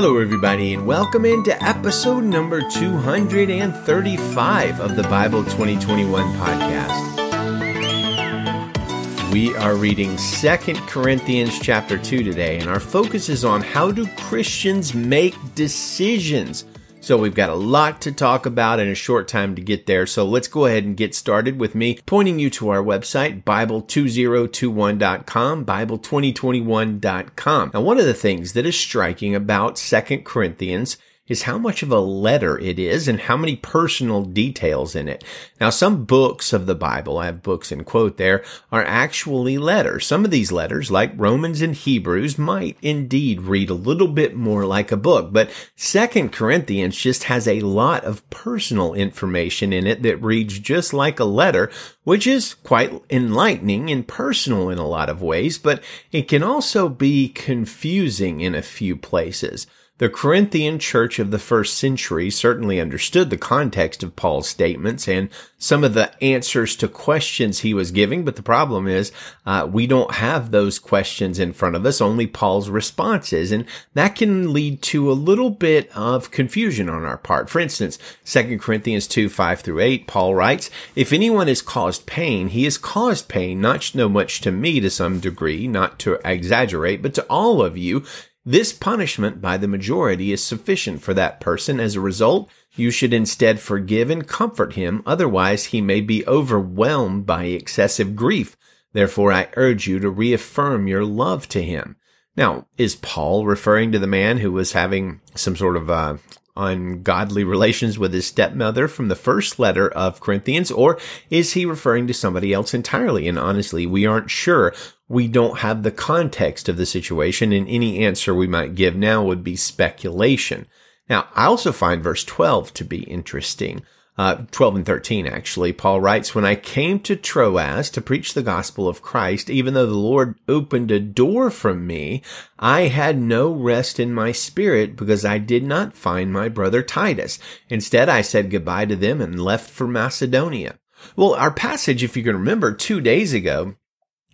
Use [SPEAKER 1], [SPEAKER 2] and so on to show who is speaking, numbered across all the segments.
[SPEAKER 1] Hello, everybody, and welcome into episode number 235 of the Bible 2021 podcast. We are reading Second Corinthians chapter 2 today, and our focus is on how do Christians make decisions so we've got a lot to talk about in a short time to get there. So let's go ahead and get started with me pointing you to our website, Bible2021.com, Bible2021.com. Now, one of the things that is striking about Second Corinthians is how much of a letter it is and how many personal details in it. Now, some books of the Bible, I have books in quote there, are actually letters. Some of these letters, like Romans and Hebrews, might indeed read a little bit more like a book, but Second Corinthians just has a lot of personal information in it that reads just like a letter, which is quite enlightening and personal in a lot of ways, but it can also be confusing in a few places. The Corinthian church of the first century certainly understood the context of Paul's statements and some of the answers to questions he was giving, but the problem is uh, we don't have those questions in front of us, only Paul's responses, and that can lead to a little bit of confusion on our part. For instance, 2 Corinthians 2, 5 through 8, Paul writes, If anyone has caused pain, he has caused pain, not so much to me to some degree, not to exaggerate, but to all of you, this punishment by the majority is sufficient for that person. As a result, you should instead forgive and comfort him. Otherwise, he may be overwhelmed by excessive grief. Therefore, I urge you to reaffirm your love to him. Now, is Paul referring to the man who was having some sort of uh, ungodly relations with his stepmother from the first letter of Corinthians, or is he referring to somebody else entirely? And honestly, we aren't sure. We don't have the context of the situation, and any answer we might give now would be speculation. Now, I also find verse 12 to be interesting uh, 12 and 13 actually, Paul writes, When I came to Troas to preach the gospel of Christ, even though the Lord opened a door from me, I had no rest in my spirit because I did not find my brother Titus. Instead, I said goodbye to them and left for Macedonia. Well, our passage, if you can remember, two days ago,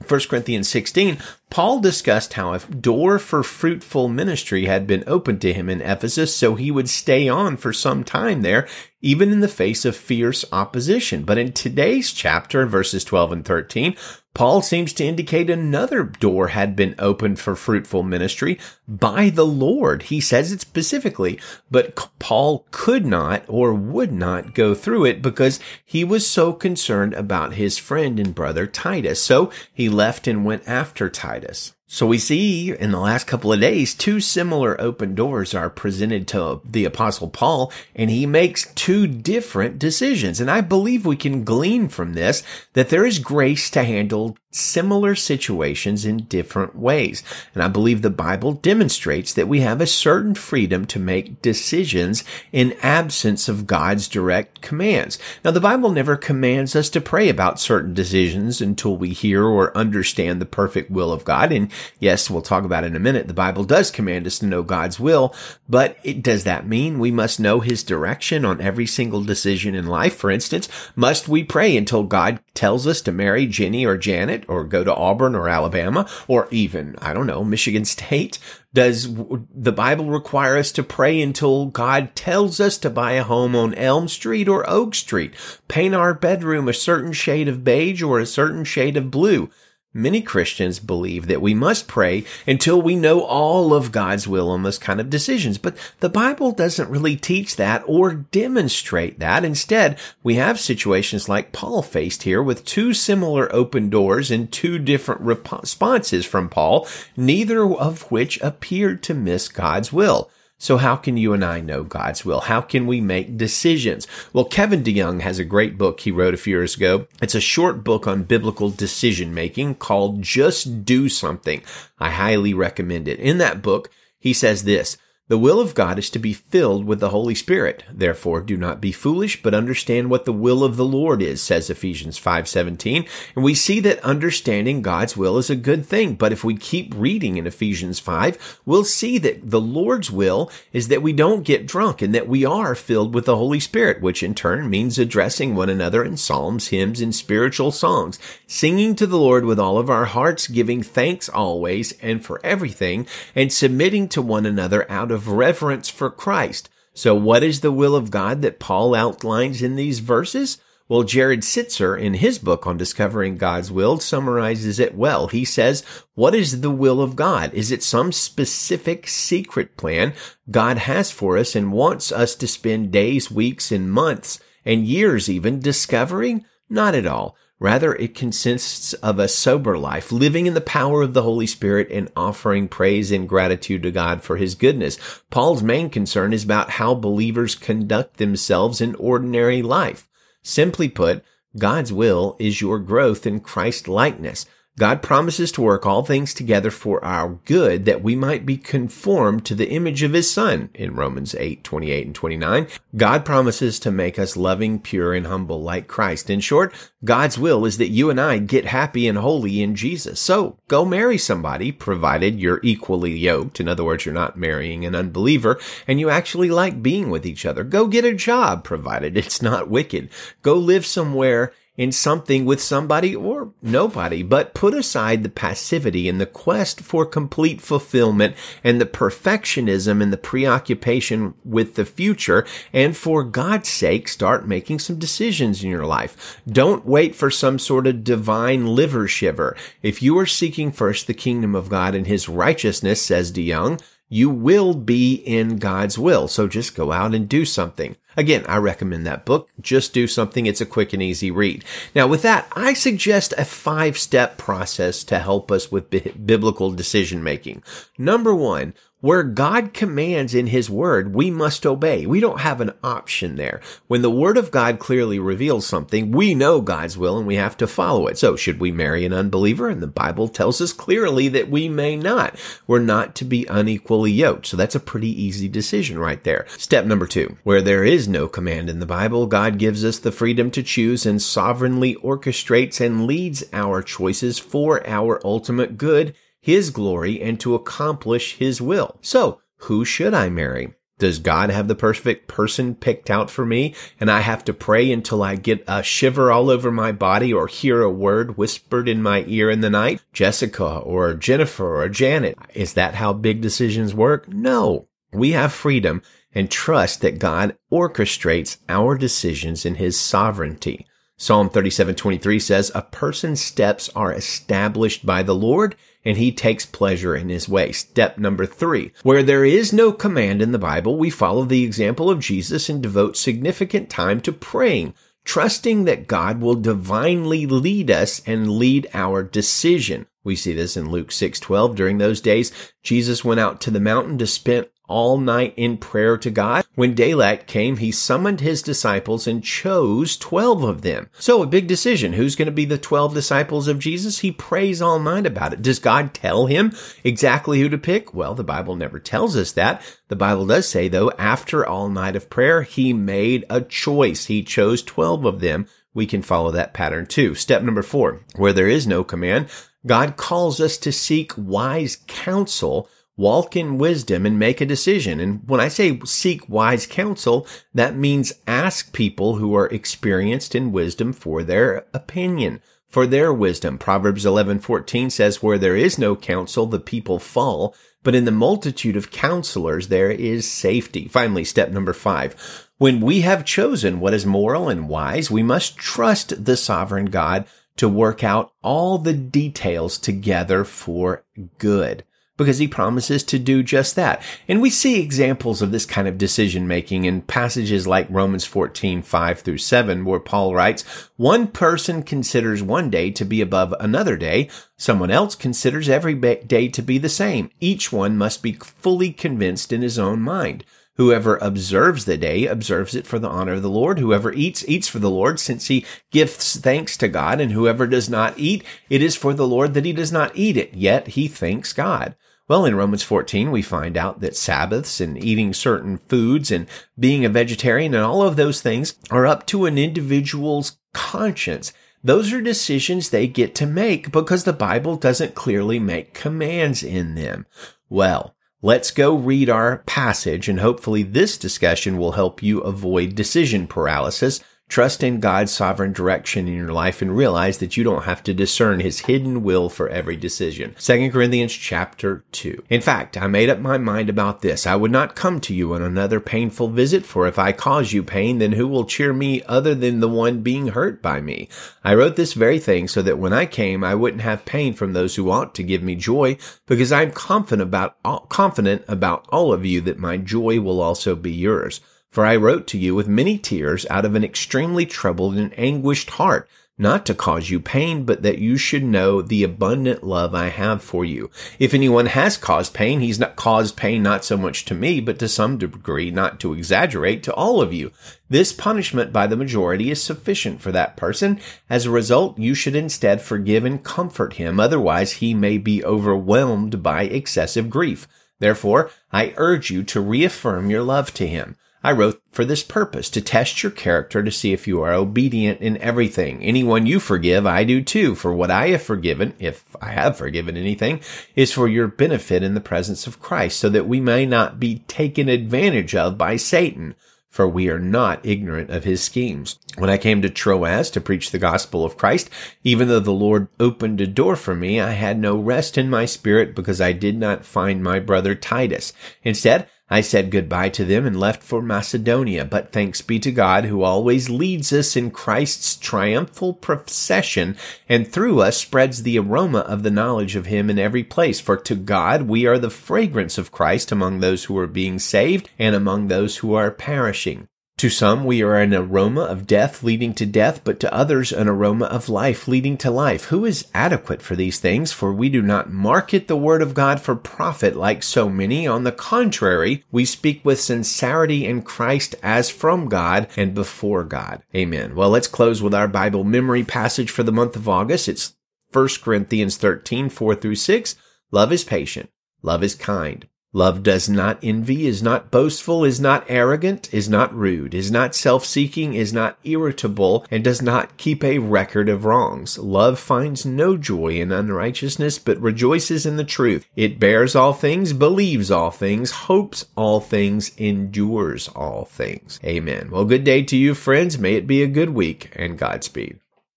[SPEAKER 1] 1 Corinthians 16, Paul discussed how a door for fruitful ministry had been opened to him in Ephesus, so he would stay on for some time there, even in the face of fierce opposition. But in today's chapter, verses 12 and 13, Paul seems to indicate another door had been opened for fruitful ministry by the Lord. He says it specifically, but Paul could not or would not go through it because he was so concerned about his friend and brother Titus. So he left and went after Titus. So we see in the last couple of days, two similar open doors are presented to the apostle Paul, and he makes two different decisions. And I believe we can glean from this that there is grace to handle similar situations in different ways. And I believe the Bible demonstrates that we have a certain freedom to make decisions in absence of God's direct commands. Now, the Bible never commands us to pray about certain decisions until we hear or understand the perfect will of God. And yes, we'll talk about in a minute. The Bible does command us to know God's will, but it, does that mean we must know his direction on every single decision in life? For instance, must we pray until God tells us to marry Jenny or Janet? Or go to Auburn or Alabama or even, I don't know, Michigan State? Does the Bible require us to pray until God tells us to buy a home on Elm Street or Oak Street? Paint our bedroom a certain shade of beige or a certain shade of blue? Many Christians believe that we must pray until we know all of God's will on those kind of decisions, but the Bible doesn't really teach that or demonstrate that. Instead, we have situations like Paul faced here with two similar open doors and two different responses from Paul, neither of which appeared to miss God's will. So how can you and I know God's will? How can we make decisions? Well, Kevin DeYoung has a great book he wrote a few years ago. It's a short book on biblical decision making called Just Do Something. I highly recommend it. In that book, he says this, the will of God is to be filled with the Holy Spirit. Therefore, do not be foolish, but understand what the will of the Lord is, says Ephesians 5:17. And we see that understanding God's will is a good thing. But if we keep reading in Ephesians 5, we'll see that the Lord's will is that we don't get drunk and that we are filled with the Holy Spirit, which in turn means addressing one another in psalms, hymns, and spiritual songs, singing to the Lord with all of our hearts, giving thanks always and for everything, and submitting to one another out of reverence for Christ. So what is the will of God that Paul outlines in these verses? Well, Jared Sitzer, in his book on discovering God's will, summarizes it well. He says, what is the will of God? Is it some specific secret plan God has for us and wants us to spend days, weeks, and months, and years even discovering? Not at all. Rather, it consists of a sober life, living in the power of the Holy Spirit and offering praise and gratitude to God for his goodness. Paul's main concern is about how believers conduct themselves in ordinary life. Simply put, God's will is your growth in Christ likeness. God promises to work all things together for our good that we might be conformed to the image of his son in Romans 8, 28 and 29. God promises to make us loving, pure, and humble like Christ. In short, God's will is that you and I get happy and holy in Jesus. So go marry somebody, provided you're equally yoked. In other words, you're not marrying an unbeliever and you actually like being with each other. Go get a job, provided it's not wicked. Go live somewhere in something with somebody or nobody, but put aside the passivity and the quest for complete fulfillment and the perfectionism and the preoccupation with the future. And for God's sake, start making some decisions in your life. Don't wait for some sort of divine liver shiver. If you are seeking first the kingdom of God and his righteousness, says DeYoung, you will be in God's will. So just go out and do something. Again, I recommend that book. Just do something. It's a quick and easy read. Now, with that, I suggest a five step process to help us with biblical decision making. Number one, where God commands in his word, we must obey. We don't have an option there. When the word of God clearly reveals something, we know God's will and we have to follow it. So should we marry an unbeliever? And the Bible tells us clearly that we may not. We're not to be unequally yoked. So that's a pretty easy decision right there. Step number two, where there is no command in the Bible, God gives us the freedom to choose and sovereignly orchestrates and leads our choices for our ultimate good his glory and to accomplish his will. So who should I marry? Does God have the perfect person picked out for me and I have to pray until I get a shiver all over my body or hear a word whispered in my ear in the night? Jessica or Jennifer or Janet. Is that how big decisions work? No. We have freedom and trust that God orchestrates our decisions in his sovereignty. Psalm 37:23 says, "A person's steps are established by the Lord, and he takes pleasure in his way." Step number 3. Where there is no command in the Bible, we follow the example of Jesus and devote significant time to praying, trusting that God will divinely lead us and lead our decision. We see this in Luke 6:12. During those days, Jesus went out to the mountain to spend all night in prayer to God. When daylight came, he summoned his disciples and chose 12 of them. So a big decision. Who's going to be the 12 disciples of Jesus? He prays all night about it. Does God tell him exactly who to pick? Well, the Bible never tells us that. The Bible does say though, after all night of prayer, he made a choice. He chose 12 of them. We can follow that pattern too. Step number four, where there is no command, God calls us to seek wise counsel walk in wisdom and make a decision. And when I say seek wise counsel, that means ask people who are experienced in wisdom for their opinion, for their wisdom. Proverbs 11:14 says where there is no counsel the people fall, but in the multitude of counselors there is safety. Finally, step number 5. When we have chosen what is moral and wise, we must trust the sovereign God to work out all the details together for good because he promises to do just that. And we see examples of this kind of decision making in passages like Romans 14, 5 through 7, where Paul writes, one person considers one day to be above another day. Someone else considers every day to be the same. Each one must be fully convinced in his own mind. Whoever observes the day observes it for the honor of the Lord. Whoever eats, eats for the Lord, since he gives thanks to God. And whoever does not eat, it is for the Lord that he does not eat it, yet he thanks God. Well, in Romans 14, we find out that Sabbaths and eating certain foods and being a vegetarian and all of those things are up to an individual's conscience. Those are decisions they get to make because the Bible doesn't clearly make commands in them. Well, let's go read our passage and hopefully this discussion will help you avoid decision paralysis. Trust in God's sovereign direction in your life and realize that you don't have to discern his hidden will for every decision. 2 Corinthians chapter 2. In fact, I made up my mind about this. I would not come to you on another painful visit, for if I cause you pain, then who will cheer me other than the one being hurt by me? I wrote this very thing so that when I came, I wouldn't have pain from those who ought to give me joy, because I am confident about all, confident about all of you that my joy will also be yours. For I wrote to you with many tears out of an extremely troubled and anguished heart, not to cause you pain, but that you should know the abundant love I have for you. If anyone has caused pain, he's not caused pain not so much to me, but to some degree, not to exaggerate, to all of you. This punishment by the majority is sufficient for that person. As a result, you should instead forgive and comfort him, otherwise he may be overwhelmed by excessive grief. Therefore, I urge you to reaffirm your love to him. I wrote for this purpose, to test your character to see if you are obedient in everything. Anyone you forgive, I do too. For what I have forgiven, if I have forgiven anything, is for your benefit in the presence of Christ, so that we may not be taken advantage of by Satan for we are not ignorant of his schemes. When I came to Troas to preach the gospel of Christ, even though the Lord opened a door for me, I had no rest in my spirit because I did not find my brother Titus. Instead, I said goodbye to them and left for Macedonia, but thanks be to God who always leads us in Christ's triumphal procession and through us spreads the aroma of the knowledge of him in every place. For to God we are the fragrance of Christ among those who are being saved and among those who are perishing. To some, we are an aroma of death leading to death, but to others, an aroma of life leading to life. Who is adequate for these things? For we do not market the word of God for profit like so many. On the contrary, we speak with sincerity in Christ as from God and before God. Amen. Well, let's close with our Bible memory passage for the month of August. It's 1 Corinthians 13, 4 through 6. Love is patient. Love is kind. Love does not envy, is not boastful, is not arrogant, is not rude, is not self-seeking, is not irritable, and does not keep a record of wrongs. Love finds no joy in unrighteousness, but rejoices in the truth. It bears all things, believes all things, hopes all things, endures all things. Amen. Well, good day to you, friends. May it be a good week, and Godspeed.